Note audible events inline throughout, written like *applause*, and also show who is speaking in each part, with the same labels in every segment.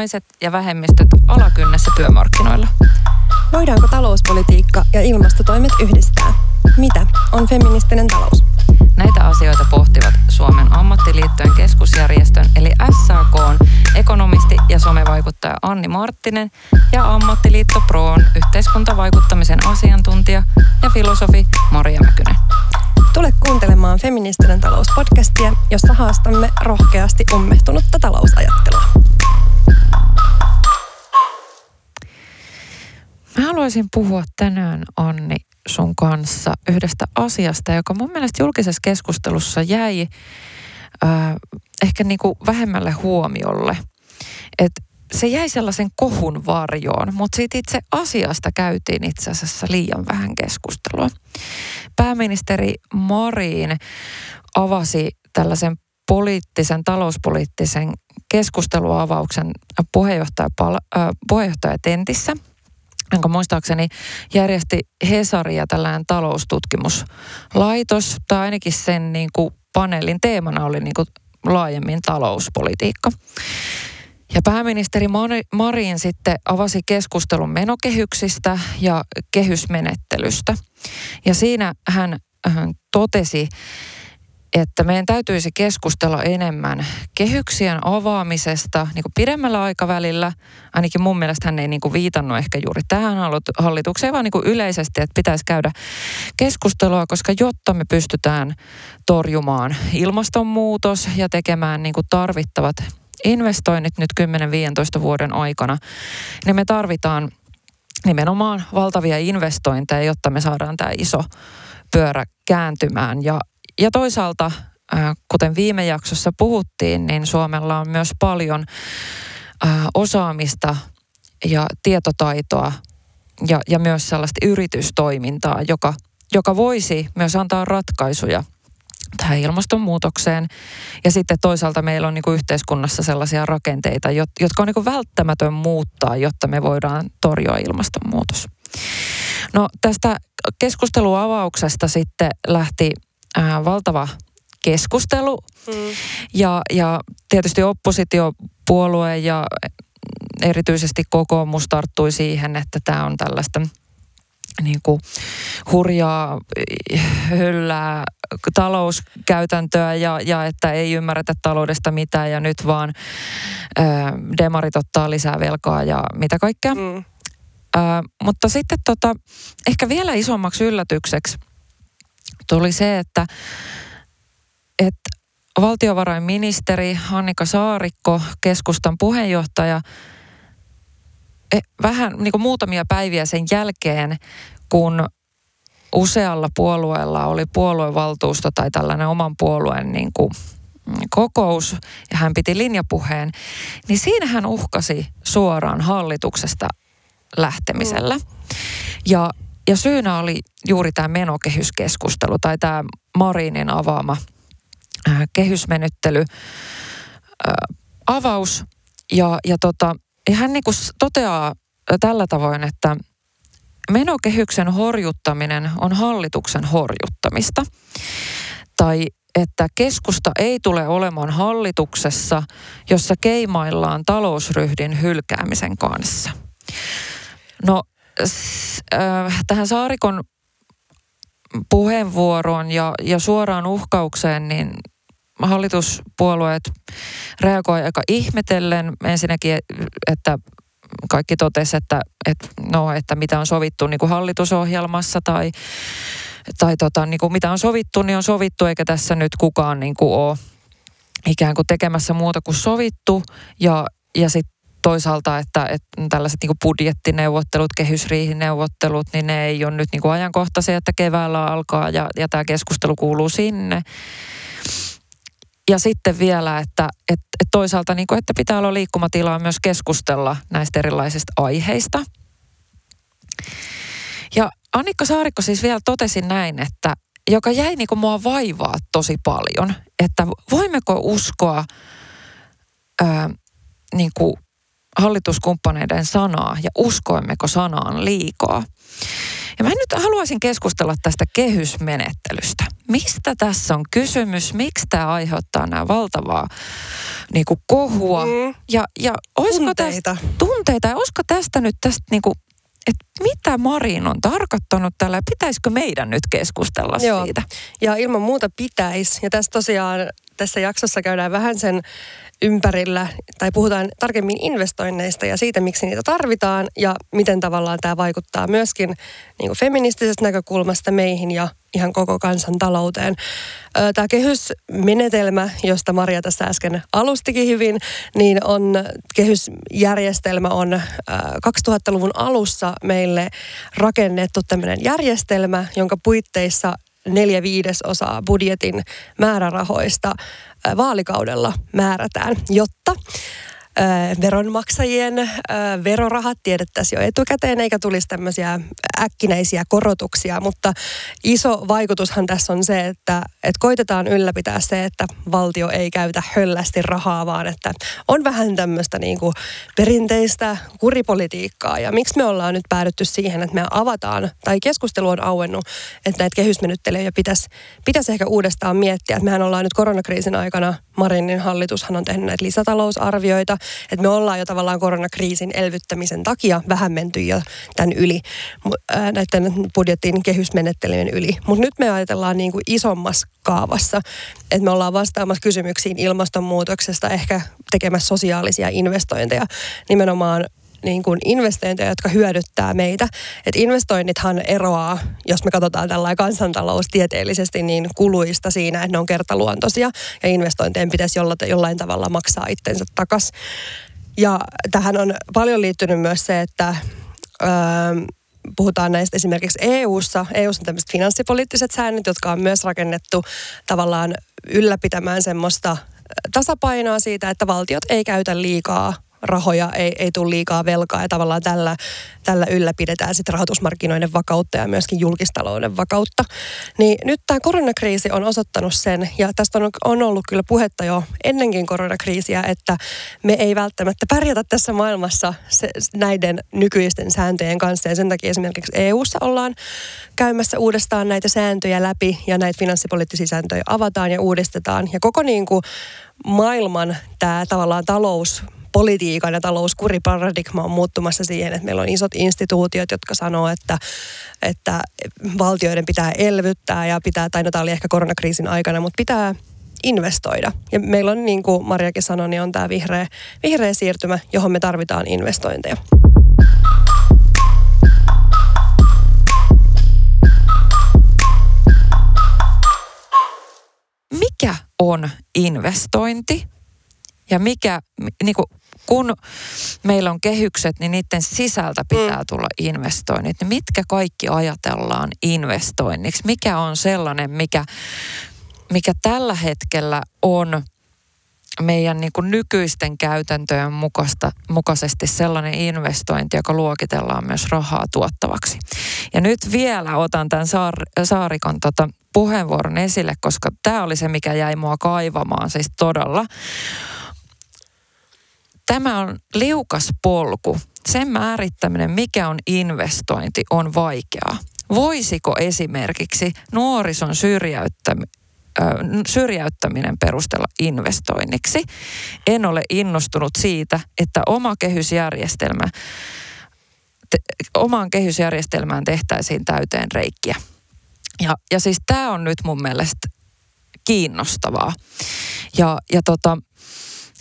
Speaker 1: naiset ja vähemmistöt alakynnessä työmarkkinoilla.
Speaker 2: Voidaanko talouspolitiikka ja ilmastotoimet yhdistää? Mitä on feministinen talous?
Speaker 1: Näitä asioita pohtivat Suomen ammattiliittojen keskusjärjestön eli SAK ekonomisti ja somevaikuttaja Anni Marttinen ja Ammattiliitto Proon yhteiskuntavaikuttamisen asiantuntija ja filosofi Maria Mäkynen.
Speaker 2: Tule kuuntelemaan Feministinen talouspodcastia, jossa haastamme rohkeasti ummehtunutta talousajattelua.
Speaker 1: Mä haluaisin puhua tänään, Anni, sun kanssa yhdestä asiasta, joka mun mielestä julkisessa keskustelussa jäi äh, ehkä niin kuin vähemmälle huomiolle. Et se jäi sellaisen kohun varjoon, mutta siitä itse asiasta käytiin itse asiassa liian vähän keskustelua. Pääministeri Marin avasi tällaisen poliittisen, talouspoliittisen keskusteluavauksen puheenjohtaja, äh, puheenjohtajatentissä – jonka muistaakseni järjesti Hesari ja tällainen taloustutkimuslaitos, tai ainakin sen niin kuin paneelin teemana oli niin kuin laajemmin talouspolitiikka. Ja pääministeri Marin sitten avasi keskustelun menokehyksistä ja kehysmenettelystä. Ja siinä hän, hän totesi, että meidän täytyisi keskustella enemmän kehyksien avaamisesta niin kuin pidemmällä aikavälillä. Ainakin mun mielestä hän ei niin kuin viitannut ehkä juuri tähän hallitukseen, vaan niin kuin yleisesti, että pitäisi käydä keskustelua, koska jotta me pystytään torjumaan ilmastonmuutos ja tekemään niin kuin tarvittavat investoinnit nyt 10-15 vuoden aikana, niin me tarvitaan nimenomaan valtavia investointeja, jotta me saadaan tämä iso pyörä kääntymään. Ja ja toisaalta, kuten viime jaksossa puhuttiin, niin Suomella on myös paljon osaamista ja tietotaitoa ja, ja myös sellaista yritystoimintaa, joka, joka voisi myös antaa ratkaisuja tähän ilmastonmuutokseen. Ja sitten toisaalta meillä on niin kuin yhteiskunnassa sellaisia rakenteita, jotka on niin kuin välttämätön muuttaa, jotta me voidaan torjua ilmastonmuutos. No tästä keskusteluavauksesta sitten lähti äh, valtava keskustelu mm. ja, ja tietysti oppositiopuolue ja erityisesti kokoomus tarttui siihen, että tämä on tällaista niin kuin hurjaa, höllää talouskäytäntöä ja, ja että ei ymmärretä taloudesta mitään ja nyt vaan ö, demarit ottaa lisää velkaa ja mitä kaikkea. Mm. Ö, mutta sitten tota, ehkä vielä isommaksi yllätykseksi – tuli se, että, että valtiovarainministeri Annika Saarikko, keskustan puheenjohtaja, e, vähän niin kuin muutamia päiviä sen jälkeen, kun usealla puolueella oli puoluevaltuusto tai tällainen oman puolueen niin kuin kokous ja hän piti linjapuheen, niin siinä hän uhkasi suoraan hallituksesta lähtemisellä. Mm. Ja ja syynä oli juuri tämä menokehyskeskustelu tai tämä Marinin avaama äh, kehysmenettely äh, avaus. Ja, ja, tota, ja hän niin toteaa tällä tavoin, että menokehyksen horjuttaminen on hallituksen horjuttamista. Tai että keskusta ei tule olemaan hallituksessa, jossa keimaillaan talousryhdin hylkäämisen kanssa. No äh, tähän Saarikon puheenvuoroon ja, ja suoraan uhkaukseen, niin hallituspuolueet reagoivat aika ihmetellen. Ensinnäkin, että kaikki totesi, että, että, no, että mitä on sovittu niin kuin hallitusohjelmassa tai, tai tota, niin kuin mitä on sovittu, niin on sovittu, eikä tässä nyt kukaan niin kuin ole ikään kuin tekemässä muuta kuin sovittu. Ja, ja sitten toisaalta, että, että tällaiset niin budjettineuvottelut, kehysriihineuvottelut, niin ne ei ole nyt niin kuin ajankohtaisia, että keväällä alkaa ja, ja tämä keskustelu kuuluu sinne. Ja sitten vielä, että, että, että toisaalta, niin kuin, että pitää olla liikkumatilaa myös keskustella näistä erilaisista aiheista. Ja Annikka Saarikko siis vielä totesi näin, että joka jäi niin kuin mua vaivaa tosi paljon, että voimmeko uskoa ää, niin kuin hallituskumppaneiden sanaa ja uskoimmeko sanaan liikaa. Ja mä nyt haluaisin keskustella tästä kehysmenettelystä. Mistä tässä on kysymys? Miksi tämä aiheuttaa nämä valtavaa niin kuin kohua? Mm.
Speaker 2: Ja, ja tunteita. Tästä,
Speaker 1: tunteita. Ja olisiko tästä nyt tästä niin kuin että mitä Marin on tarkoittanut tällä ja pitäisikö meidän nyt keskustella Joo. siitä?
Speaker 2: Ja ilman muuta pitäisi. Ja tässä tosiaan tässä jaksossa käydään vähän sen ympärillä, tai puhutaan tarkemmin investoinneista ja siitä, miksi niitä tarvitaan ja miten tavallaan tämä vaikuttaa myöskin niin feministisestä näkökulmasta meihin ja ihan koko kansantalouteen. Tämä kehysmenetelmä, josta Maria tässä äsken alustikin hyvin, niin on kehysjärjestelmä on 2000-luvun alussa meille rakennettu tämmöinen järjestelmä, jonka puitteissa neljä viidesosaa budjetin määrärahoista vaalikaudella määrätään, jotta veronmaksajien verorahat tiedettäisiin jo etukäteen, eikä tulisi tämmöisiä äkkinäisiä korotuksia. Mutta iso vaikutushan tässä on se, että, että koitetaan ylläpitää se, että valtio ei käytä höllästi rahaa, vaan että on vähän tämmöistä niin kuin perinteistä kuripolitiikkaa. Ja miksi me ollaan nyt päädytty siihen, että me avataan, tai keskustelu on auennut, että näitä kehysmenyttelyjä pitäisi, pitäisi ehkä uudestaan miettiä. Että mehän ollaan nyt koronakriisin aikana, Marinin hallitushan on tehnyt näitä lisätalousarvioita, että me ollaan jo tavallaan koronakriisin elvyttämisen takia vähän menty jo tämän yli, näiden budjetin kehysmenettelyjen yli. Mutta nyt me ajatellaan niin kuin isommassa kaavassa, että me ollaan vastaamassa kysymyksiin ilmastonmuutoksesta, ehkä tekemässä sosiaalisia investointeja nimenomaan niin kuin investointeja, jotka hyödyttää meitä. Et investoinnithan eroaa, jos me katsotaan tällainen kansantaloustieteellisesti, niin kuluista siinä, että ne on kertaluontoisia ja investointien pitäisi jollain tavalla maksaa itsensä takaisin. Ja tähän on paljon liittynyt myös se, että öö, puhutaan näistä esimerkiksi EU-ssa. EU-ssa on tämmöiset finanssipoliittiset säännöt, jotka on myös rakennettu tavallaan ylläpitämään semmoista tasapainoa siitä, että valtiot ei käytä liikaa rahoja, ei, ei tule liikaa velkaa. Ja tavallaan tällä, tällä ylläpidetään sitten rahoitusmarkkinoiden vakautta ja myöskin julkistalouden vakautta. Niin nyt tämä koronakriisi on osoittanut sen, ja tästä on, on ollut kyllä puhetta jo ennenkin koronakriisiä, että me ei välttämättä pärjätä tässä maailmassa se, näiden nykyisten sääntöjen kanssa, ja sen takia esimerkiksi EU-ssa ollaan käymässä uudestaan näitä sääntöjä läpi, ja näitä finanssipoliittisia sääntöjä avataan ja uudistetaan, ja koko niin kuin maailman tämä tavallaan talous politiikan ja talouskuriparadigma on muuttumassa siihen, että meillä on isot instituutiot, jotka sanoo, että, että valtioiden pitää elvyttää ja pitää, tai no tämä oli ehkä koronakriisin aikana, mutta pitää investoida. Ja meillä on, niin kuin Marjakin sanoi, niin on tämä vihreä, vihreä siirtymä, johon me tarvitaan investointeja.
Speaker 1: Mikä on investointi? Ja mikä, niin kuin, kun meillä on kehykset, niin niiden sisältä pitää mm. tulla investoinnit. Niin mitkä kaikki ajatellaan investoinniksi? Mikä on sellainen, mikä, mikä tällä hetkellä on meidän niin kuin nykyisten käytäntöjen mukaista, mukaisesti sellainen investointi, joka luokitellaan myös rahaa tuottavaksi. Ja nyt vielä otan tämän Saar- Saarikon tota puheenvuoron esille, koska tämä oli se, mikä jäi mua kaivamaan siis todella tämä on liukas polku. Sen määrittäminen, mikä on investointi, on vaikeaa. Voisiko esimerkiksi nuorison syrjäyttäminen syrjäyttäminen perustella investoinniksi. En ole innostunut siitä, että oma kehysjärjestelmä, te, omaan kehysjärjestelmään tehtäisiin täyteen reikkiä. Ja, ja siis tämä on nyt mun mielestä kiinnostavaa. Ja, ja tota,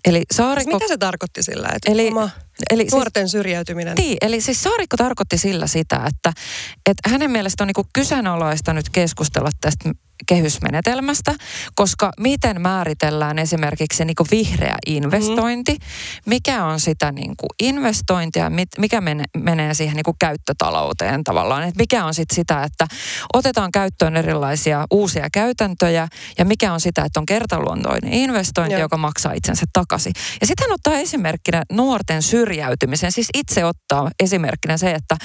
Speaker 2: Eli Saarikko... Siis mitä se tarkoitti sillä, että eli, oma eli siis- nuorten siis, syrjäytyminen?
Speaker 1: Niin, eli siis Saarikko tarkoitti sillä sitä, että, että hänen mielestä on niin kyseenalaista nyt keskustella tästä kehysmenetelmästä, koska miten määritellään esimerkiksi niin vihreä investointi, mm. mikä on sitä niin kuin investointia, mikä menee, siihen niin kuin käyttötalouteen tavallaan, että mikä on sitten sitä, että otetaan käyttöön erilaisia uusia käytäntöjä ja mikä on sitä, että on kertaluontoinen investointi, Joo. joka maksaa itsensä takaisin. Ja sitten ottaa esimerkkinä nuorten syrjäytymisen, siis itse ottaa esimerkkinä se, että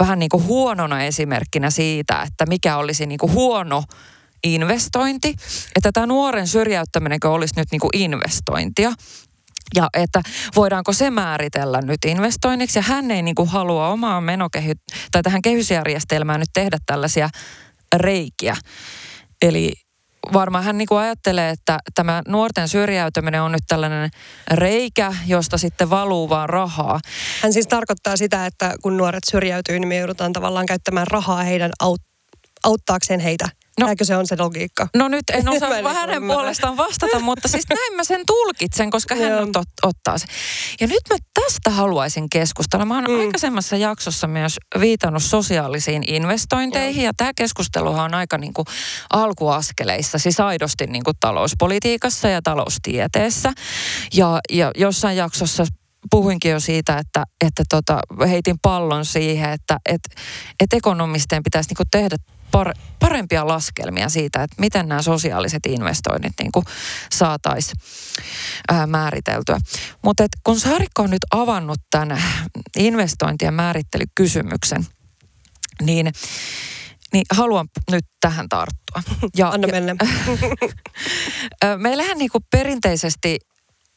Speaker 1: vähän niin kuin huonona esimerkkinä siitä, että mikä olisi niin kuin huono investointi, että tämä nuoren syrjäyttäminen olisi nyt niin kuin investointia. Ja että voidaanko se määritellä nyt investoinniksi. Ja hän ei niin kuin halua omaa menokehy, tai tähän kehysjärjestelmään nyt tehdä tällaisia reikiä. Eli varmaan hän niin kuin ajattelee, että tämä nuorten syrjäytyminen on nyt tällainen reikä, josta sitten valuu vaan rahaa.
Speaker 2: Hän siis tarkoittaa sitä, että kun nuoret syrjäytyy, niin me joudutaan tavallaan käyttämään rahaa heidän aut- auttaakseen heitä No, Eikö se on se logiikka?
Speaker 1: No nyt en *laughs* osaa en hänen puolestaan vastata, mutta siis näin mä sen tulkitsen, koska hän on tot, ottaa se. Ja nyt mä tästä haluaisin keskustella. Mä oon mm. aikaisemmassa jaksossa myös viitannut sosiaalisiin investointeihin, Joo. ja tämä keskusteluhan on aika niin kuin alkuaskeleissa, siis aidosti niin kuin talouspolitiikassa ja taloustieteessä. Ja, ja jossain jaksossa puhuinkin jo siitä, että, että tota, heitin pallon siihen, että et, et ekonomistien pitäisi niinku tehdä par, parempia laskelmia siitä, että miten nämä sosiaaliset investoinnit niin saataisiin määriteltyä. Mutta kun Saarikko on nyt avannut tämän investointien määrittelykysymyksen, niin niin haluan nyt tähän tarttua.
Speaker 2: Ja, Anna mennä. *laughs*
Speaker 1: Ja, meillähän niin kuin perinteisesti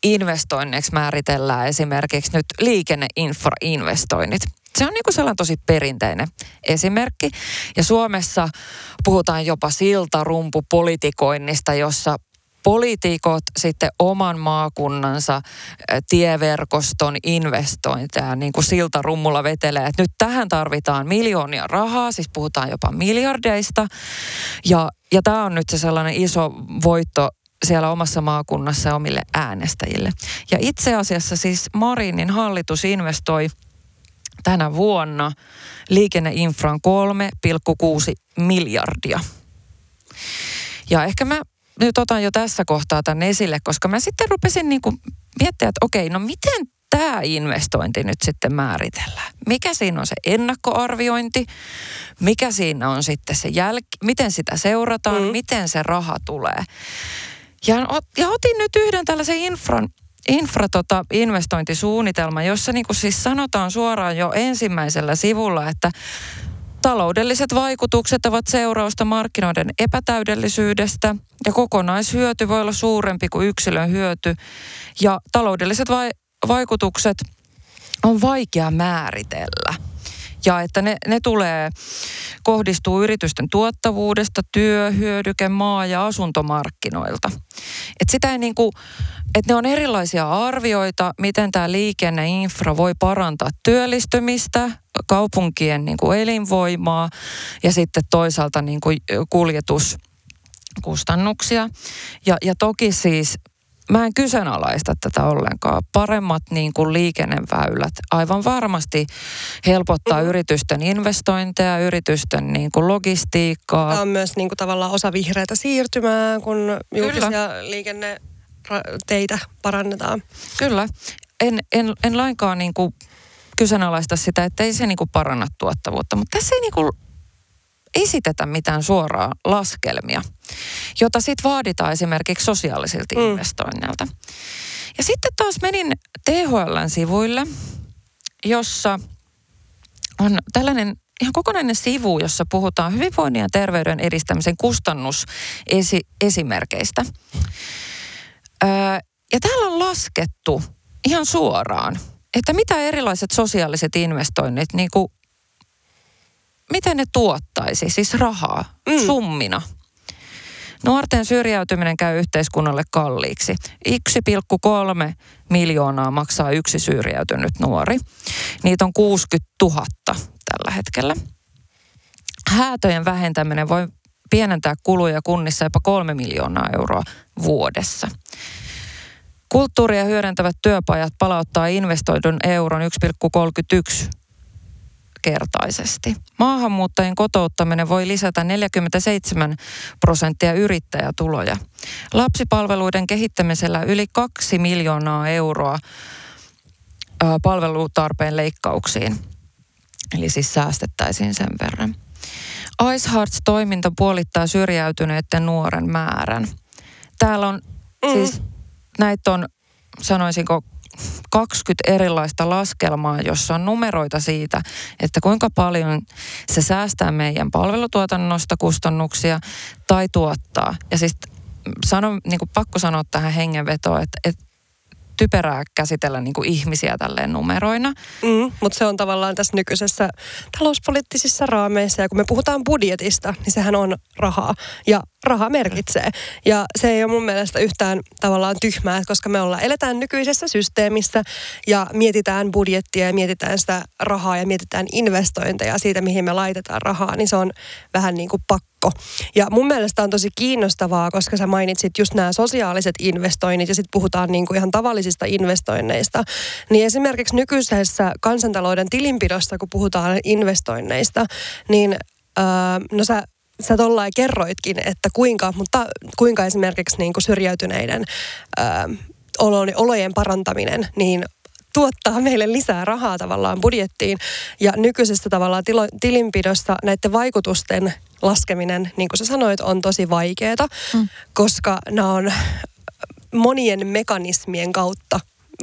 Speaker 1: investoinneiksi määritellään esimerkiksi nyt liikenneinfrainvestoinnit. Se on niin kuin sellainen tosi perinteinen esimerkki. Ja Suomessa puhutaan jopa siltarumpupolitikoinnista, jossa poliitikot sitten oman maakunnansa tieverkoston investointeja niin kuin siltarummulla vetelee. Että nyt tähän tarvitaan miljoonia rahaa, siis puhutaan jopa miljardeista. Ja, ja tämä on nyt se sellainen iso voitto siellä omassa maakunnassa ja omille äänestäjille. Ja itse asiassa siis Marinin hallitus investoi – tänä vuonna liikenneinfran 3,6 miljardia. Ja ehkä mä nyt otan jo tässä kohtaa tämän esille, koska mä sitten rupesin niin kuin miettiä, että okei, no miten tämä investointi nyt sitten määritellään? Mikä siinä on se ennakkoarviointi? Mikä siinä on sitten se jälki? Miten sitä seurataan? Mm. Miten se raha tulee? Ja, ja otin nyt yhden tällaisen infran infra tota, investointisuunnitelma, jossa niin kuin siis sanotaan suoraan jo ensimmäisellä sivulla, että taloudelliset vaikutukset ovat seurausta markkinoiden epätäydellisyydestä ja kokonaishyöty voi olla suurempi kuin yksilön hyöty ja taloudelliset vai- vaikutukset on vaikea määritellä ja että ne, ne tulee, kohdistuu yritysten tuottavuudesta, työ, hyödyke, maa- ja asuntomarkkinoilta. Et sitä ei niin kuin, että ne on erilaisia arvioita, miten tämä liikenneinfra voi parantaa työllistymistä, kaupunkien niin kuin elinvoimaa ja sitten toisaalta niin kuin kuljetuskustannuksia. Ja, ja toki siis mä en kyseenalaista tätä ollenkaan. Paremmat niin kuin liikenneväylät aivan varmasti helpottaa mm-hmm. yritysten investointeja, yritysten niin kuin logistiikkaa.
Speaker 2: Tämä on myös niin kuin tavallaan osa vihreätä siirtymää, kun julkisia Kyllä. liikenneteitä parannetaan.
Speaker 1: Kyllä. En, en, en lainkaan niin kuin kyseenalaista sitä, että ei se niin kuin paranna tuottavuutta, mutta tässä ei niin kuin esitetä mitään suoraa laskelmia, jota sitten vaaditaan esimerkiksi sosiaalisilta mm. investoinneilta. Ja sitten taas menin THLn sivuille, jossa on tällainen ihan kokonainen sivu, jossa puhutaan hyvinvoinnin ja terveyden edistämisen kustannusesimerkeistä. Öö, ja täällä on laskettu ihan suoraan, että mitä erilaiset sosiaaliset investoinnit niin kuin miten ne tuottaisi, siis rahaa, mm. summina? Nuorten syrjäytyminen käy yhteiskunnalle kalliiksi. 1,3 miljoonaa maksaa yksi syrjäytynyt nuori. Niitä on 60 000 tällä hetkellä. Häätöjen vähentäminen voi pienentää kuluja kunnissa jopa 3 miljoonaa euroa vuodessa. Kulttuuria hyödyntävät työpajat palauttaa investoidun euron 1,31 kertaisesti. Maahanmuuttajien kotouttaminen voi lisätä 47 prosenttia yrittäjätuloja. Lapsipalveluiden kehittämisellä yli 2 miljoonaa euroa palvelutarpeen leikkauksiin. Eli siis säästettäisiin sen verran. Ice Hearts-toiminta puolittaa syrjäytyneiden nuoren määrän. Täällä on mm. siis, näitä on sanoisinko 20 erilaista laskelmaa, jossa on numeroita siitä, että kuinka paljon se säästää meidän palvelutuotannosta kustannuksia tai tuottaa. Ja siis sanon, niin kuin pakko sanoa tähän hengenvetoon, että, että typerää käsitellä niin kuin ihmisiä tälleen numeroina.
Speaker 2: Mm, mutta se on tavallaan tässä nykyisessä talouspoliittisissa raameissa ja kun me puhutaan budjetista, niin sehän on rahaa ja raha merkitsee. Ja se ei ole mun mielestä yhtään tavallaan tyhmää, koska me ollaan, eletään nykyisessä systeemissä ja mietitään budjettia ja mietitään sitä rahaa ja mietitään investointeja siitä, mihin me laitetaan rahaa, niin se on vähän niin kuin pakko. Ja mun mielestä on tosi kiinnostavaa, koska sä mainitsit just nämä sosiaaliset investoinnit ja sitten puhutaan niin kuin ihan tavallisista investoinneista. Niin esimerkiksi nykyisessä kansantalouden tilinpidossa, kun puhutaan investoinneista, niin öö, no sä sä tollain kerroitkin, että kuinka, mutta kuinka esimerkiksi niin kuin syrjäytyneiden ö, olojen parantaminen, niin tuottaa meille lisää rahaa tavallaan budjettiin. Ja nykyisessä tavallaan tilo, tilinpidossa näiden vaikutusten laskeminen, niin kuin sä sanoit, on tosi vaikeaa, mm. koska nämä on monien mekanismien kautta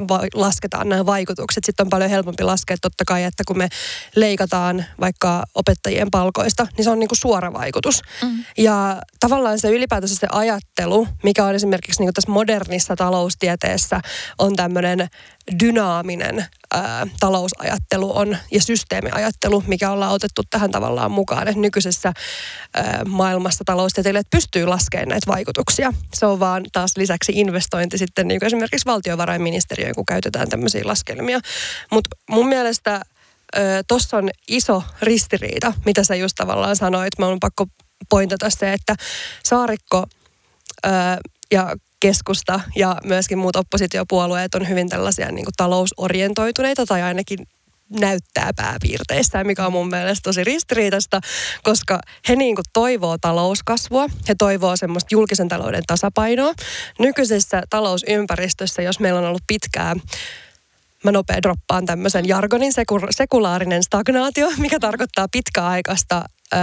Speaker 2: va- lasketaan nämä vaikutukset. Sitten on paljon helpompi laskea totta kai, että kun me leikataan vaikka opettajien palkoista, niin se on niinku suora vaikutus. Mm. Ja tavallaan se ylipäätänsä se ajattelu, mikä on esimerkiksi niinku tässä modernissa taloustieteessä, on tämmöinen dynaaminen ää, talousajattelu on ja systeemiajattelu, mikä ollaan otettu tähän tavallaan mukaan. Että nykyisessä ää, maailmassa taloustieteilijät pystyy laskemaan näitä vaikutuksia. Se on vaan taas lisäksi investointi sitten niin kuin esimerkiksi valtiovarainministeriöön, kun käytetään tämmöisiä laskelmia. Mutta mun mielestä tuossa on iso ristiriita, mitä sä just tavallaan sanoit. Mä on pakko pointata se, että Saarikko ää, ja keskusta ja myöskin muut oppositiopuolueet on hyvin tällaisia niin kuin talousorientoituneita tai ainakin näyttää pääpiirteissään, mikä on mun mielestä tosi ristiriitaista, koska he niin kuin toivoo talouskasvua, he toivoo semmoista julkisen talouden tasapainoa. Nykyisessä talousympäristössä, jos meillä on ollut pitkää mä nopea droppaan tämmöisen jargonin sekulaarinen stagnaatio, mikä tarkoittaa pitkäaikaista ö,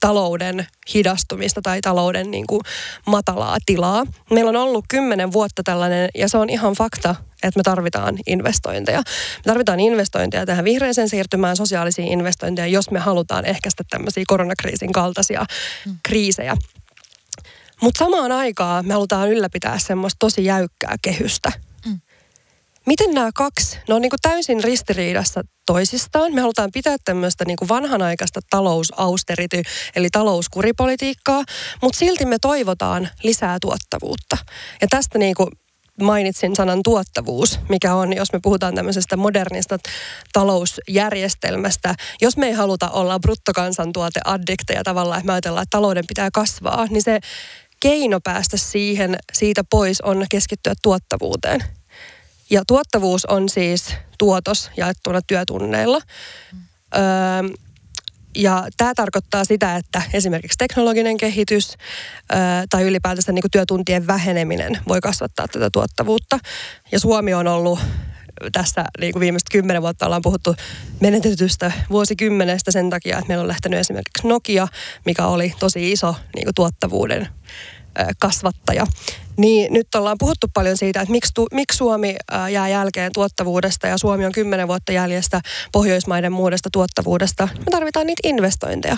Speaker 2: talouden hidastumista tai talouden niin kuin, matalaa tilaa. Meillä on ollut kymmenen vuotta tällainen, ja se on ihan fakta, että me tarvitaan investointeja. Me tarvitaan investointeja tähän vihreäseen siirtymään, sosiaalisiin investointeja, jos me halutaan ehkäistä tämmöisiä koronakriisin kaltaisia mm. kriisejä. Mutta samaan aikaan me halutaan ylläpitää semmoista tosi jäykkää kehystä. Miten nämä kaksi, ne on niin kuin täysin ristiriidassa toisistaan. Me halutaan pitää tämmöistä niin kuin vanhanaikaista talousausterity, eli talouskuripolitiikkaa, mutta silti me toivotaan lisää tuottavuutta. Ja tästä niin kuin mainitsin sanan tuottavuus, mikä on, jos me puhutaan tämmöisestä modernista talousjärjestelmästä. Jos me ei haluta olla bruttokansantuoteaddikteja tavallaan, että me ajatellaan, että talouden pitää kasvaa, niin se keino päästä siihen, siitä pois on keskittyä tuottavuuteen. Ja tuottavuus on siis tuotos jaettuna työtunneilla. Öö, ja tämä tarkoittaa sitä, että esimerkiksi teknologinen kehitys ö, tai ylipäätänsä niin työtuntien väheneminen voi kasvattaa tätä tuottavuutta. Ja Suomi on ollut tässä niin kuin viimeiset kymmenen vuotta ollaan puhuttu menetetystä vuosikymmenestä sen takia, että meillä on lähtenyt esimerkiksi Nokia, mikä oli tosi iso niin kuin tuottavuuden kasvattaja. Niin nyt ollaan puhuttu paljon siitä, että miksi, tu, miksi Suomi jää jälkeen tuottavuudesta ja Suomi on kymmenen vuotta jäljestä Pohjoismaiden muudesta tuottavuudesta. Me tarvitaan niitä investointeja.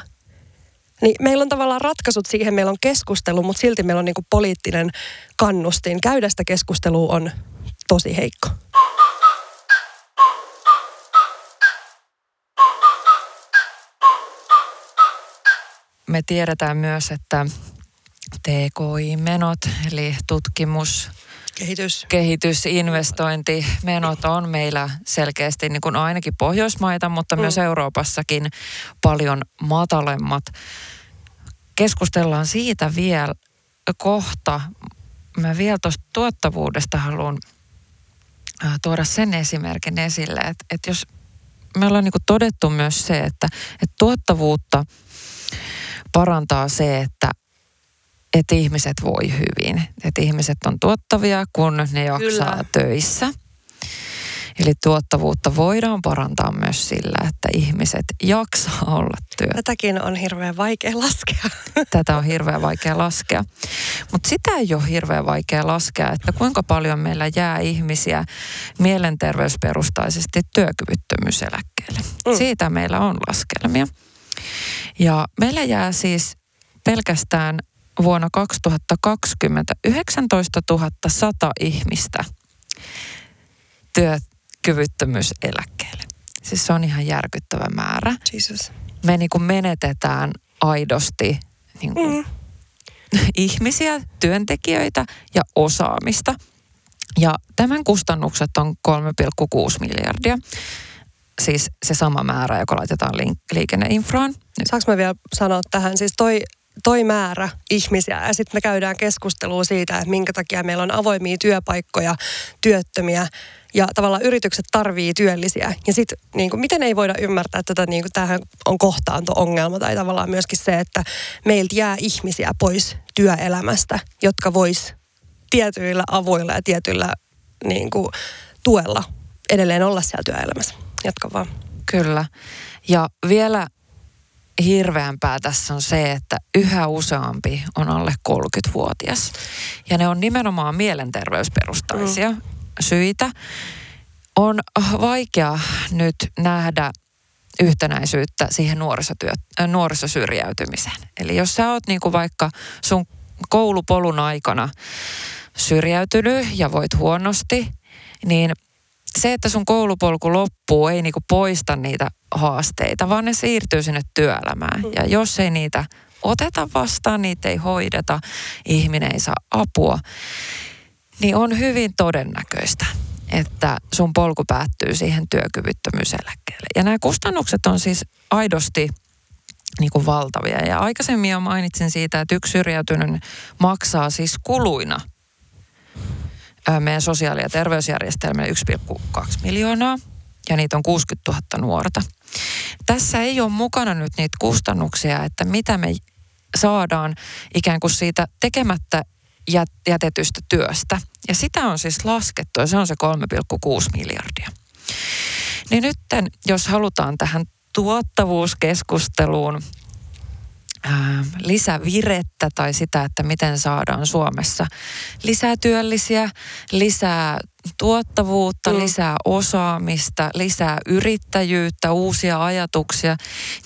Speaker 2: Niin meillä on tavallaan ratkaisut siihen, meillä on keskustelu, mutta silti meillä on niinku poliittinen kannustin. Käydä sitä keskustelua on tosi heikko.
Speaker 1: Me tiedetään myös, että TKI-menot, eli tutkimus,
Speaker 2: Kehitys.
Speaker 1: Kehitys, investointimenot on meillä selkeästi niin kuin ainakin Pohjoismaita, mutta mm. myös Euroopassakin paljon matalemmat. Keskustellaan siitä vielä kohta. Mä vielä tuosta tuottavuudesta haluan tuoda sen esimerkin esille, että, että jos me ollaan niin kuin todettu myös se, että, että tuottavuutta parantaa se, että että ihmiset voi hyvin. Että ihmiset on tuottavia, kun ne jaksaa Kyllä. töissä. Eli tuottavuutta voidaan parantaa myös sillä, että ihmiset jaksaa olla työssä.
Speaker 2: Tätäkin on hirveän vaikea laskea. *laughs*
Speaker 1: Tätä on hirveän vaikea laskea. Mutta sitä ei ole hirveän vaikea laskea, että kuinka paljon meillä jää ihmisiä mielenterveysperustaisesti työkyvyttömyyseläkkeelle. Mm. Siitä meillä on laskelmia. Ja meillä jää siis pelkästään vuonna 2020 19 100 ihmistä työkyvyttömyyseläkkeelle. Siis se on ihan järkyttävä määrä.
Speaker 2: Jesus.
Speaker 1: Me niin kuin menetetään aidosti niin kuin mm. *laughs* ihmisiä, työntekijöitä ja osaamista. Ja tämän kustannukset on 3,6 miljardia. Siis se sama määrä, joka laitetaan liikenneinfraan.
Speaker 2: Saanko mä vielä sanoa tähän? Siis toi toi määrä ihmisiä ja sitten me käydään keskustelua siitä, että minkä takia meillä on avoimia työpaikkoja, työttömiä ja tavallaan yritykset tarvii työllisiä. Ja sitten niin miten ei voida ymmärtää tätä, niin kuin, on kohtaanto-ongelma tai tavallaan myöskin se, että meiltä jää ihmisiä pois työelämästä, jotka vois tietyillä avoilla ja tietyillä niin kuin, tuella edelleen olla siellä työelämässä. Jatka vaan.
Speaker 1: Kyllä. Ja vielä hirveämpää tässä on se, että yhä useampi on alle 30-vuotias. Ja ne on nimenomaan mielenterveysperustaisia mm. syitä. On vaikea nyt nähdä yhtenäisyyttä siihen nuorisotyö, äh, nuorisosyrjäytymiseen. Eli jos sä oot niinku vaikka sun koulupolun aikana syrjäytynyt ja voit huonosti, niin se, että sun koulupolku loppuu, ei niinku poista niitä haasteita, vaan ne siirtyy sinne työelämään. Mm. Ja jos ei niitä oteta vastaan, niitä ei hoideta, ihminen ei saa apua, niin on hyvin todennäköistä, että sun polku päättyy siihen työkyvyttömyyseläkkeelle. Ja nämä kustannukset on siis aidosti niin kuin valtavia. Ja aikaisemmin jo mainitsin siitä, että yksi syrjäytynyt maksaa siis kuluina – meidän sosiaali- ja terveysjärjestelmälle 1,2 miljoonaa ja niitä on 60 000 nuorta. Tässä ei ole mukana nyt niitä kustannuksia, että mitä me saadaan ikään kuin siitä tekemättä jätetystä työstä. Ja sitä on siis laskettu ja se on se 3,6 miljardia. Niin nyt jos halutaan tähän tuottavuuskeskusteluun lisävirettä tai sitä, että miten saadaan Suomessa lisää työllisiä, lisää tuottavuutta, mm. lisää osaamista, lisää yrittäjyyttä, uusia ajatuksia,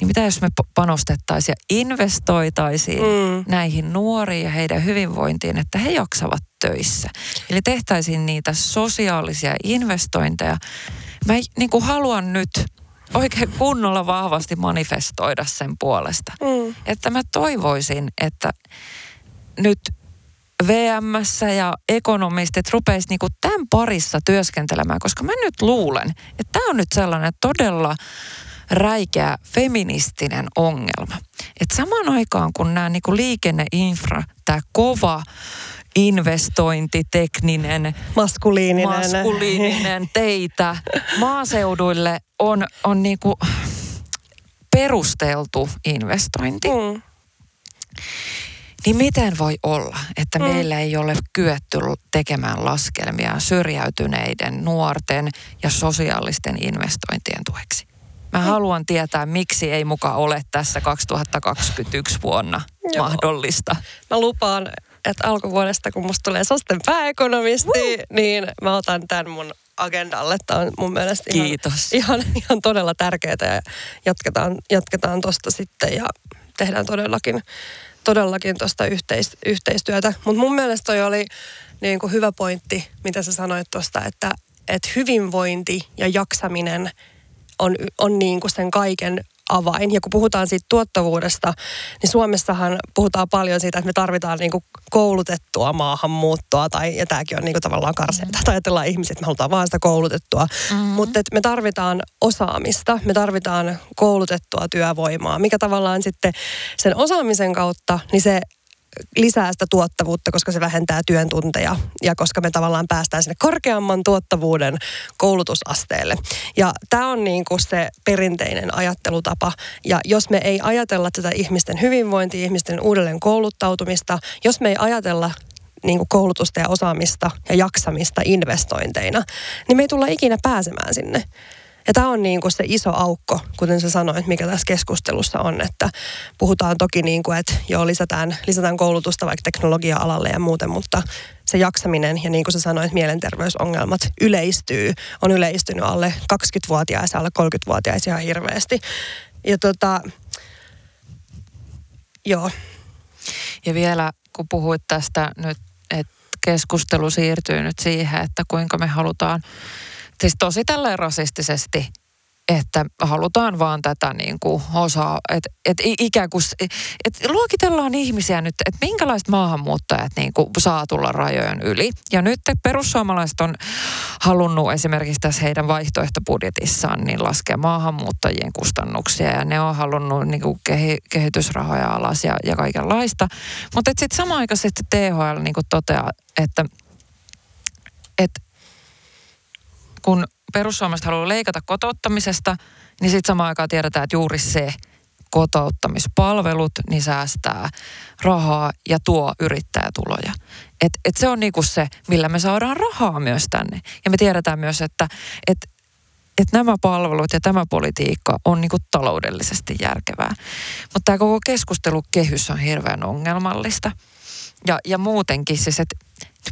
Speaker 1: niin mitä jos me panostettaisiin ja investoitaisiin mm. näihin nuoriin ja heidän hyvinvointiin, että he jaksavat töissä. Eli tehtäisiin niitä sosiaalisia investointeja. Mä niin kuin haluan nyt oikein kunnolla vahvasti manifestoida sen puolesta. Mm. Että mä toivoisin, että nyt VMS ja ekonomistit rupeisivat niinku tämän parissa työskentelemään, koska mä nyt luulen, että tämä on nyt sellainen todella räikeä feministinen ongelma. Että samaan aikaan kun nämä niinku liikenneinfra, tämä kova investointi, tekninen,
Speaker 2: maskuliininen,
Speaker 1: maskuliininen teitä *laughs* maaseuduille on, on niinku perusteltu investointi. Mm. Niin miten voi olla, että mm. meillä ei ole kyetty tekemään laskelmia syrjäytyneiden nuorten ja sosiaalisten investointien tueksi? Mä mm. haluan tietää, miksi ei muka ole tässä 2021 vuonna Joo. mahdollista.
Speaker 2: Mä lupaan, että alkuvuodesta, kun musta tulee sosten pääekonomisti, uh. niin mä otan tämän mun agendalle. Tämä on mun mielestä ihan,
Speaker 1: Kiitos.
Speaker 2: ihan, ihan todella tärkeää ja jatketaan, jatketaan tosta sitten ja tehdään todellakin, todellakin tuosta yhteis, yhteistyötä. Mutta mun mielestä toi oli niin kuin hyvä pointti, mitä sä sanoit tuosta, että, että hyvinvointi ja jaksaminen on, on niin kuin sen kaiken avain. Ja kun puhutaan siitä tuottavuudesta, niin Suomessahan puhutaan paljon siitä, että me tarvitaan niin kuin koulutettua maahanmuuttoa, tai, ja tämäkin on niin kuin tavallaan karseita, tai ajatellaan ihmisiä, että me halutaan vaan sitä koulutettua. Mm-hmm. Mutta me tarvitaan osaamista, me tarvitaan koulutettua työvoimaa, mikä tavallaan sitten sen osaamisen kautta, niin se lisää sitä tuottavuutta, koska se vähentää työn tunteja ja koska me tavallaan päästään sinne korkeamman tuottavuuden koulutusasteelle. Ja tämä on niin kuin se perinteinen ajattelutapa. Ja jos me ei ajatella tätä ihmisten hyvinvointia, ihmisten uudelleen kouluttautumista, jos me ei ajatella niin kuin koulutusta ja osaamista ja jaksamista investointeina, niin me ei tulla ikinä pääsemään sinne. Ja tämä on niin kuin se iso aukko, kuten sä sanoit, mikä tässä keskustelussa on, että puhutaan toki niin kuin, että joo, lisätään, lisätään koulutusta vaikka teknologia-alalle ja muuten, mutta se jaksaminen ja niin kuin sä sanoit, mielenterveysongelmat yleistyy, on yleistynyt alle 20-vuotiaissa, alle 30-vuotiaissa ihan hirveästi. Ja tota, joo.
Speaker 1: Ja vielä kun puhuit tästä nyt, että keskustelu siirtyy nyt siihen, että kuinka me halutaan Siis tosi tälleen rasistisesti että halutaan vaan tätä niin kuin osaa, että et ikään kuin, että luokitellaan ihmisiä nyt, että minkälaiset maahanmuuttajat niin kuin saa tulla rajojen yli. Ja nyt perussuomalaiset on halunnut esimerkiksi tässä heidän vaihtoehtobudjetissaan niin laskea maahanmuuttajien kustannuksia ja ne on halunnut niin kuin kehitysrahoja alas ja, ja kaikenlaista. Mutta sitten samaan aikaan THL niin kuin toteaa, että, että kun perussuomalaiset haluaa leikata kotouttamisesta, niin sitten samaan aikaan tiedetään, että juuri se kotouttamispalvelut niin säästää rahaa ja tuo yrittäjätuloja. Et, et se on niinku se, millä me saadaan rahaa myös tänne. Ja me tiedetään myös, että et, et nämä palvelut ja tämä politiikka on niinku taloudellisesti järkevää. Mutta tämä koko keskustelukehys on hirveän ongelmallista. Ja, ja muutenkin siis, että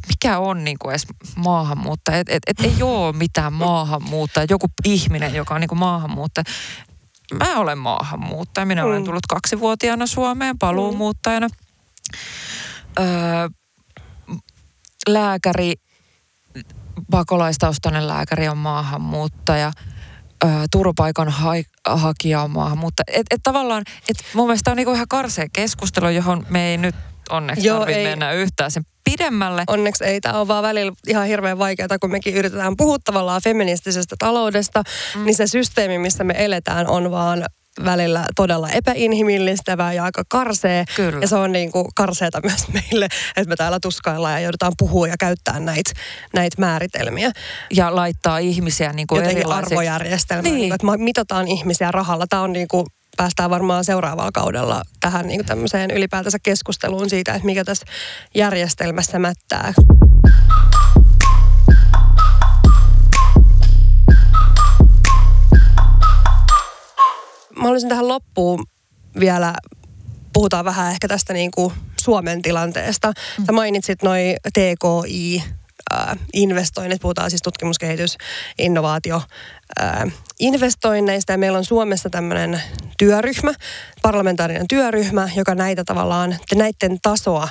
Speaker 1: mikä on niin kuin edes maahanmuuttaja. Et, et, et ei ole mitään maahanmuuttaja. Joku ihminen, joka on niin kuin maahanmuuttaja. Mä olen maahanmuuttaja. Minä mm. olen tullut kaksivuotiaana Suomeen paluumuuttajana. Öö, lääkäri, pakolaistaustainen lääkäri on maahanmuuttaja. Öö, turvapaikan ha- hakija on maahanmuuttaja. Et, et tavallaan, et mun mielestä on niinku ihan karsea keskustelu, johon me ei nyt onneksi Joo, tarvitse ei. mennä yhtään sen pidemmälle.
Speaker 2: Onneksi ei. Tämä on vaan välillä ihan hirveän vaikeaa, kun mekin yritetään puhua tavallaan feministisestä taloudesta, mm. niin se systeemi, missä me eletään, on vaan välillä todella epäinhimillistävää ja aika karsee. Kyllä. Ja se on niin kuin karseeta myös *laughs* meille, että me täällä tuskaillaan ja joudutaan puhua ja käyttää näitä näit määritelmiä.
Speaker 1: Ja laittaa ihmisiä niin kuin
Speaker 2: Jotenkin arvojärjestelmään, niin. niin että mitataan ihmisiä rahalla. Tämä on niin kuin päästään varmaan seuraavalla kaudella tähän niin tämmöiseen ylipäätänsä keskusteluun siitä, että mikä tässä järjestelmässä mättää. Mä haluaisin tähän loppuun vielä, puhutaan vähän ehkä tästä niin kuin Suomen tilanteesta. Sä mainitsit noin TKI, investoinnit, puhutaan siis tutkimuskehitys, innovaatio, investoinneista ja meillä on Suomessa tämmöinen työryhmä, parlamentaarinen työryhmä, joka näitä tavallaan, näiden tasoa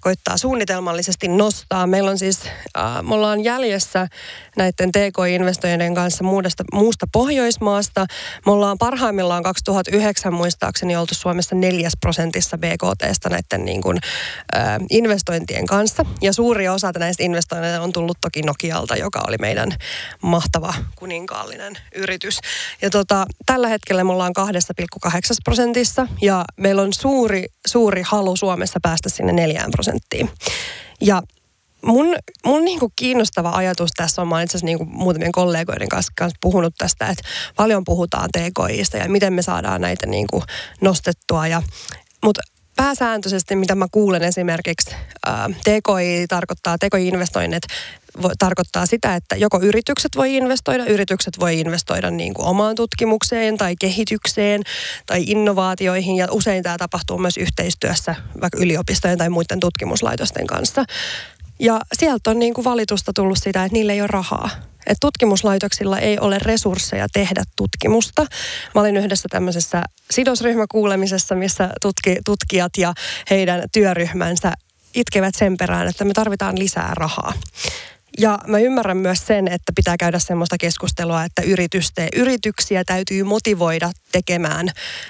Speaker 2: koittaa suunnitelmallisesti nostaa. Meillä on siis, äh, me ollaan jäljessä näiden TK-investoijien kanssa muusta, muusta Pohjoismaasta. Me ollaan parhaimmillaan 2009 muistaakseni oltu Suomessa neljäs prosentissa BKTstä näiden niin kuin, äh, investointien kanssa. Ja suuri osa näistä investoinneista on tullut toki Nokialta, joka oli meidän mahtava kuninkaallinen yritys. Ja tota, tällä hetkellä me ollaan 2,8 prosentissa ja meillä on suuri, suuri halu Suomessa päästä sinne neljään prosenttiin. Ja mun, mun niinku kiinnostava ajatus tässä on, mä itse asiassa niinku muutamien kollegoiden kanssa, kanssa puhunut tästä, että paljon puhutaan TKIista ja miten me saadaan näitä niinku nostettua. Ja, mutta pääsääntöisesti, mitä mä kuulen esimerkiksi, ää, TKI tarkoittaa, TKI-investoinnit vo, tarkoittaa sitä, että joko yritykset voi investoida, yritykset voi investoida niin kuin omaan tutkimukseen tai kehitykseen tai innovaatioihin ja usein tämä tapahtuu myös yhteistyössä vaikka yliopistojen tai muiden tutkimuslaitosten kanssa. Ja sieltä on niin kuin valitusta tullut sitä, että niillä ei ole rahaa. Että tutkimuslaitoksilla ei ole resursseja tehdä tutkimusta. Mä olin yhdessä tämmöisessä sidosryhmäkuulemisessa, missä tutki, tutkijat ja heidän työryhmänsä itkevät sen perään, että me tarvitaan lisää rahaa. Ja mä ymmärrän myös sen, että pitää käydä semmoista keskustelua, että yrityste, yrityksiä täytyy motivoida tekemään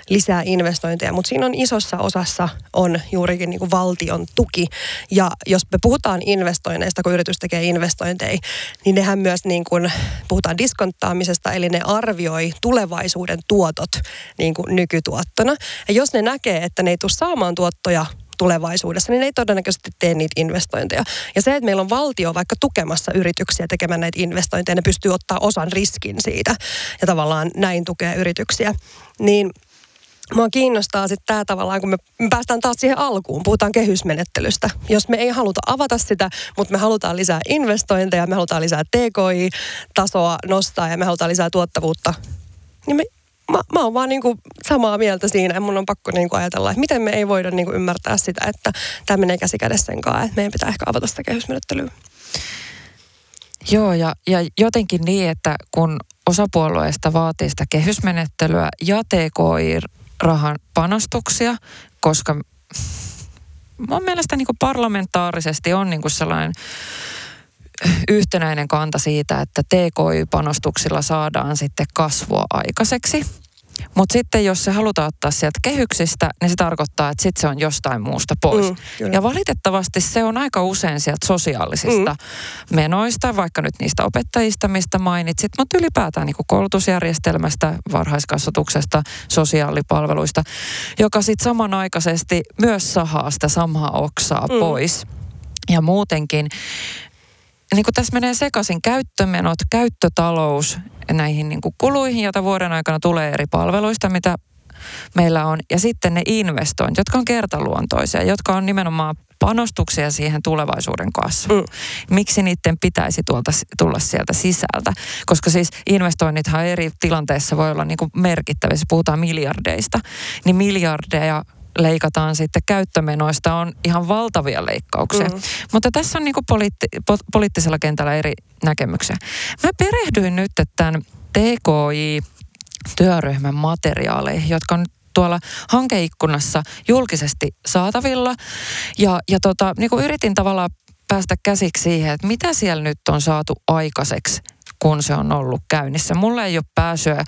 Speaker 2: lisää investointeja, mutta siinä on isossa osassa on juurikin niin kuin valtion tuki. Ja jos me puhutaan investoinneista, kun yritys tekee investointeja, niin nehän myös niin kuin, puhutaan diskonttaamisesta, eli ne arvioi tulevaisuuden tuotot niin kuin nykytuottona. Ja jos ne näkee, että ne ei tule saamaan tuottoja tulevaisuudessa, niin ne ei todennäköisesti tee niitä investointeja. Ja se, että meillä on valtio vaikka tukemassa yrityksiä tekemään näitä investointeja, ne pystyy ottaa osan riskin siitä ja tavallaan näin tukea yrityksiä, niin Mua kiinnostaa sitten tämä tavallaan, kun me päästään taas siihen alkuun, puhutaan kehysmenettelystä. Jos me ei haluta avata sitä, mutta me halutaan lisää investointeja, me halutaan lisää TKI-tasoa nostaa ja me halutaan lisää tuottavuutta, niin me mä, mä oon vaan niin kuin samaa mieltä siinä ja mun on pakko niin kuin ajatella, että miten me ei voida niin kuin ymmärtää sitä, että tämä menee käsi kädessä sen kanssa, että meidän pitää ehkä avata sitä kehysmenettelyä.
Speaker 1: Joo, ja, ja jotenkin niin, että kun osapuolueista vaatii sitä kehysmenettelyä ja TKI-rahan panostuksia, koska mun mielestä niin kuin parlamentaarisesti on niin kuin sellainen yhtenäinen kanta siitä, että TKY-panostuksilla saadaan sitten kasvua aikaiseksi. Mutta sitten jos se halutaan ottaa sieltä kehyksistä, niin se tarkoittaa, että sitten se on jostain muusta pois. Mm, ja valitettavasti se on aika usein sieltä sosiaalisista mm. menoista, vaikka nyt niistä opettajista, mistä mainitsit, mutta ylipäätään niin koulutusjärjestelmästä, varhaiskasvatuksesta, sosiaalipalveluista, joka sitten samanaikaisesti myös sahaa sitä samaa oksaa mm. pois. Ja muutenkin niin kuin tässä menee sekaisin käyttömenot, käyttötalous näihin niin kuin kuluihin, joita vuoden aikana tulee eri palveluista, mitä meillä on. Ja sitten ne investoinnit, jotka on kertaluontoisia, jotka on nimenomaan panostuksia siihen tulevaisuuden kasvuun. Mm. Miksi niiden pitäisi tuolta, tulla sieltä sisältä? Koska siis investoinnithan eri tilanteissa voi olla niin kuin merkittävissä, puhutaan miljardeista, niin miljardeja leikataan sitten käyttömenoista, on ihan valtavia leikkauksia. Mm. Mutta tässä on niin poliitti- po- poliittisella kentällä eri näkemyksiä. Mä perehdyin nyt tämän TKI-työryhmän materiaaleihin, jotka on tuolla hankeikkunassa julkisesti saatavilla. Ja, ja tota, niin kuin yritin tavallaan päästä käsiksi siihen, että mitä siellä nyt on saatu aikaiseksi kun se on ollut käynnissä. Mulla ei ole pääsyä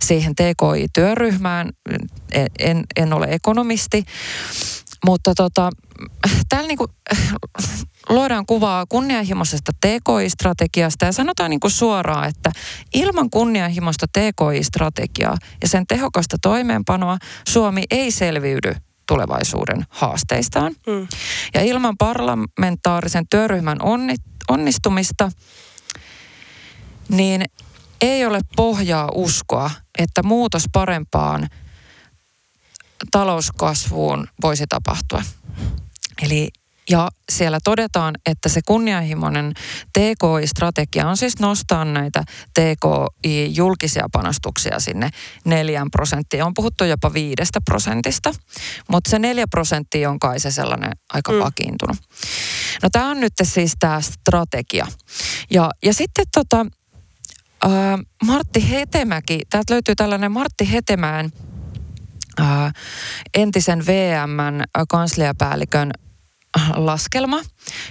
Speaker 1: siihen TKI-työryhmään, en, en ole ekonomisti, mutta tota, täällä niinku, luodaan kuvaa kunnianhimoisesta TKI-strategiasta ja sanotaan niinku suoraan, että ilman kunnianhimoista TKI-strategiaa ja sen tehokasta toimeenpanoa Suomi ei selviydy tulevaisuuden haasteistaan. Mm. Ja ilman parlamentaarisen työryhmän onnistumista niin ei ole pohjaa uskoa, että muutos parempaan talouskasvuun voisi tapahtua. Eli ja siellä todetaan, että se kunnianhimoinen TKI-strategia on siis nostaa näitä TKI-julkisia panostuksia sinne neljän prosenttiin. On puhuttu jopa viidestä prosentista, mutta se neljä prosenttia on kai se sellainen aika mm. vakiintunut. No tämä on nyt siis tämä strategia. Ja, ja sitten tota, äh, Martti Hetemäki, täältä löytyy tällainen Martti Hetemään äh, entisen VMn kansliapäällikön laskelma,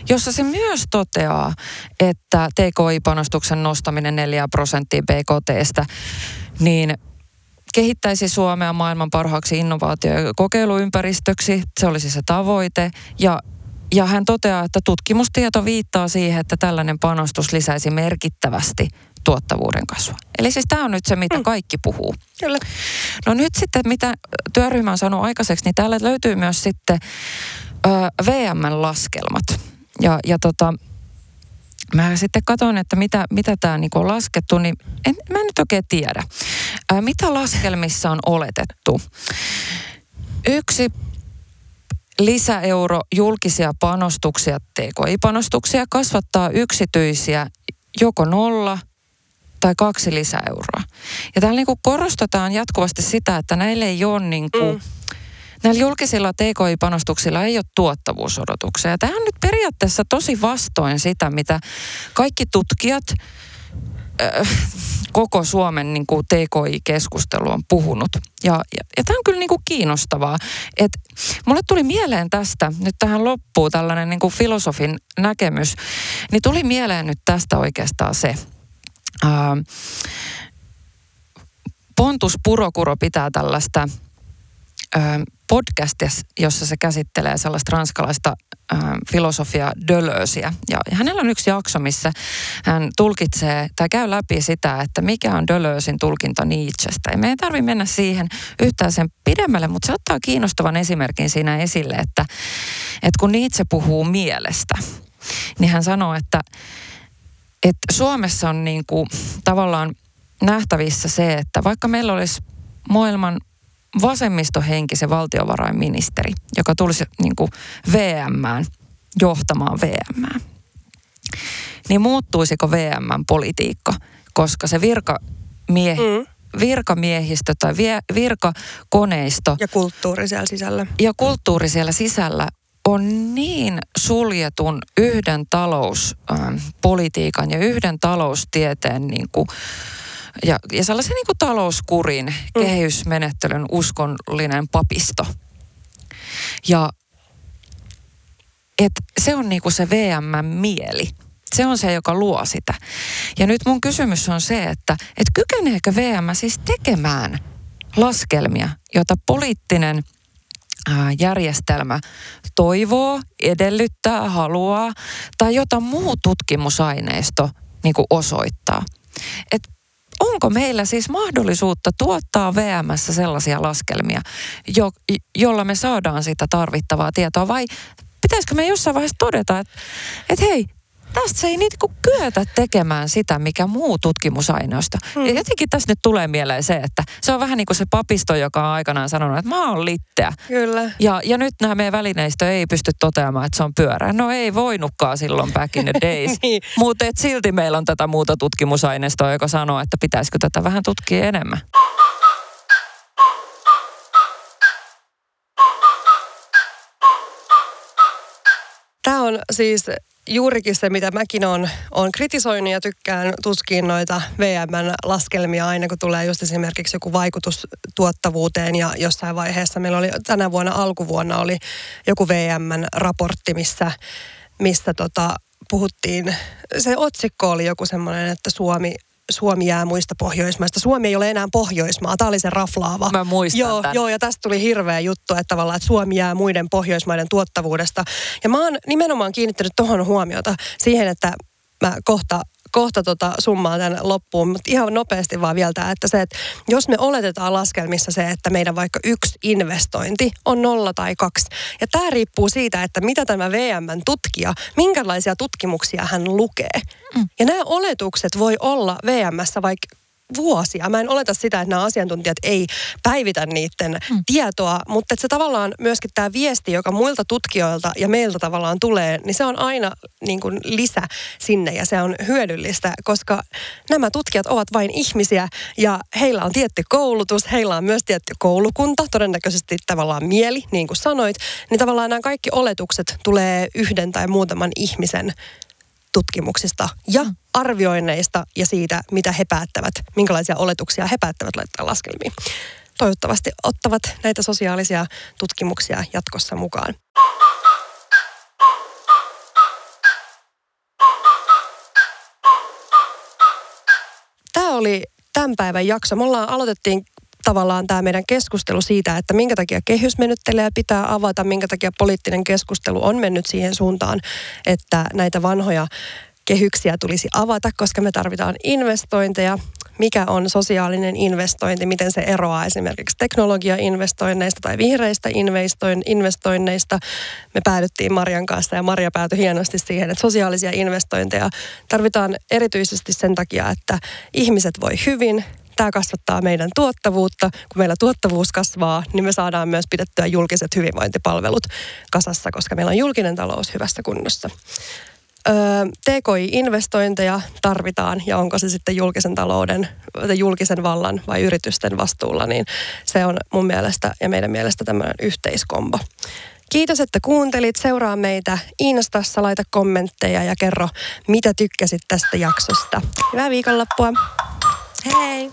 Speaker 1: jossa se myös toteaa, että TKI-panostuksen nostaminen 4 prosenttia BKTstä, niin kehittäisi Suomea maailman parhaaksi innovaatio- ja kokeiluympäristöksi. Se olisi se tavoite. Ja, ja hän toteaa, että tutkimustieto viittaa siihen, että tällainen panostus lisäisi merkittävästi tuottavuuden kasvua. Eli siis tämä on nyt se, mitä mm. kaikki puhuu.
Speaker 2: Kyllä.
Speaker 1: No nyt sitten, mitä työryhmä on saanut aikaiseksi, niin täällä löytyy myös sitten ö, VM-laskelmat. Ja, ja tota, mä sitten katson, että mitä, mitä tämä niinku on laskettu, niin en, mä en nyt oikein tiedä. Ö, mitä laskelmissa on oletettu? Yksi lisäeuro julkisia panostuksia, TKI-panostuksia, kasvattaa yksityisiä joko nolla – tai kaksi lisäeuroa. Ja täällä niin kuin korostetaan jatkuvasti sitä, että näille ei ole niin kuin, mm. Näillä julkisilla TKI-panostuksilla ei ole tuottavuusodotuksia. Tämä on nyt periaatteessa tosi vastoin sitä, mitä kaikki tutkijat äh, koko Suomen niin kuin TKI-keskustelu on puhunut. Ja, ja, ja tämä on kyllä niin kuin kiinnostavaa. Et mulle tuli mieleen tästä, nyt tähän loppuu tällainen niin kuin filosofin näkemys, niin tuli mieleen nyt tästä oikeastaan se, Ähm, Pontus Purokuro pitää tällaista ähm, podcastia, jossa se käsittelee sellaista ranskalaista ähm, filosofia Deleuzeä. Ja hänellä on yksi jakso, missä hän tulkitsee tai käy läpi sitä, että mikä on Deleuzein tulkinta Nietzschestä. Ja me ei tarvitse mennä siihen yhtään sen pidemmälle, mutta se ottaa kiinnostavan esimerkin siinä esille, että, että kun Nietzsche puhuu mielestä, niin hän sanoo, että että Suomessa on niin kuin tavallaan nähtävissä se, että vaikka meillä olisi maailman vasemmistohenkisen valtiovarainministeri, joka tulisi niin kuin VMään, johtamaan VMään, niin muuttuisiko VMn politiikka, koska se virkamie, mm. virkamiehistö tai vie, virkakoneisto
Speaker 2: ja kulttuuri siellä sisällä.
Speaker 1: Ja kulttuuri siellä sisällä on niin suljetun yhden talouspolitiikan ja yhden taloustieteen niin kuin, ja, ja sellaisen niin kuin talouskurin mm. kehysmenettelyn uskollinen papisto. Ja et se on niin kuin se VM-mieli. Se on se, joka luo sitä. Ja nyt mun kysymys on se, että, että kykeneekö VM siis tekemään laskelmia, jota poliittinen järjestelmä toivoo, edellyttää, haluaa tai jota muu tutkimusaineisto niin kuin osoittaa. Et onko meillä siis mahdollisuutta tuottaa VMssä sellaisia laskelmia, jo, jolla me saadaan sitä tarvittavaa tietoa vai pitäisikö me jossain vaiheessa todeta, että, että hei, tästä se ei niinku kyetä tekemään sitä, mikä muu tutkimusaineisto. Hmm. Ja jotenkin tässä nyt tulee mieleen se, että se on vähän niin kuin se papisto, joka on aikanaan sanonut, että mä oon litteä.
Speaker 2: Kyllä.
Speaker 1: Ja, ja nyt nämä meidän välineistö ei pysty toteamaan, että se on pyörä. No ei voinutkaan silloin back in the *laughs* days. niin. Mutta silti meillä on tätä muuta tutkimusaineistoa, joka sanoo, että pitäisikö tätä vähän tutkia enemmän.
Speaker 2: Tämä on siis juurikin se, mitä mäkin on, on kritisoinut ja tykkään tuskin noita VM-laskelmia aina, kun tulee just esimerkiksi joku vaikutus tuottavuuteen ja jossain vaiheessa meillä oli tänä vuonna, alkuvuonna oli joku VM-raportti, missä, missä tota, puhuttiin, se otsikko oli joku semmoinen, että Suomi Suomi jää muista Pohjoismaista. Suomi ei ole enää Pohjoismaa. Tämä oli se raflaava.
Speaker 1: Mä muistan
Speaker 2: joo,
Speaker 1: tämän.
Speaker 2: joo, ja tästä tuli hirveä juttu, että tavallaan että Suomi jää muiden Pohjoismaiden tuottavuudesta. Ja mä oon nimenomaan kiinnittänyt tuohon huomiota siihen, että mä kohta kohta tota summaa tämän loppuun, mutta ihan nopeasti vaan vielä tämä, että se, että jos me oletetaan laskelmissa se, että meidän vaikka yksi investointi on nolla tai kaksi, ja tämä riippuu siitä, että mitä tämä VMn tutkija, minkälaisia tutkimuksia hän lukee. Mm. Ja nämä oletukset voi olla VMssä vaikka vuosia. Mä en oleta sitä, että nämä asiantuntijat ei päivitä niiden mm. tietoa, mutta että se tavallaan myöskin tämä viesti, joka muilta tutkijoilta ja meiltä tavallaan tulee, niin se on aina niin kuin lisä sinne ja se on hyödyllistä, koska nämä tutkijat ovat vain ihmisiä ja heillä on tietty koulutus, heillä on myös tietty koulukunta, todennäköisesti tavallaan mieli, niin kuin sanoit, niin tavallaan nämä kaikki oletukset tulee yhden tai muutaman ihmisen tutkimuksista ja mm. Arvioinneista ja siitä, mitä he päättävät, minkälaisia oletuksia he päättävät laittaa laskelmiin. Toivottavasti ottavat näitä sosiaalisia tutkimuksia jatkossa mukaan. Tämä oli tämän päivän jakso. Me ollaan aloitettiin tavallaan tämä meidän keskustelu siitä, että minkä takia kehysmenyttelyä pitää avata, minkä takia poliittinen keskustelu on mennyt siihen suuntaan, että näitä vanhoja kehyksiä tulisi avata, koska me tarvitaan investointeja. Mikä on sosiaalinen investointi, miten se eroaa esimerkiksi teknologiainvestoinneista tai vihreistä investoinneista. Me päädyttiin Marjan kanssa ja Maria päätyi hienosti siihen, että sosiaalisia investointeja tarvitaan erityisesti sen takia, että ihmiset voi hyvin, tämä kasvattaa meidän tuottavuutta. Kun meillä tuottavuus kasvaa, niin me saadaan myös pidettyä julkiset hyvinvointipalvelut kasassa, koska meillä on julkinen talous hyvässä kunnossa. TKI-investointeja tarvitaan ja onko se sitten julkisen talouden, julkisen vallan vai yritysten vastuulla, niin se on mun mielestä ja meidän mielestä tämmöinen yhteiskombo. Kiitos, että kuuntelit. Seuraa meitä Instassa, laita kommentteja ja kerro, mitä tykkäsit tästä jaksosta. Hyvää viikonloppua. Hei!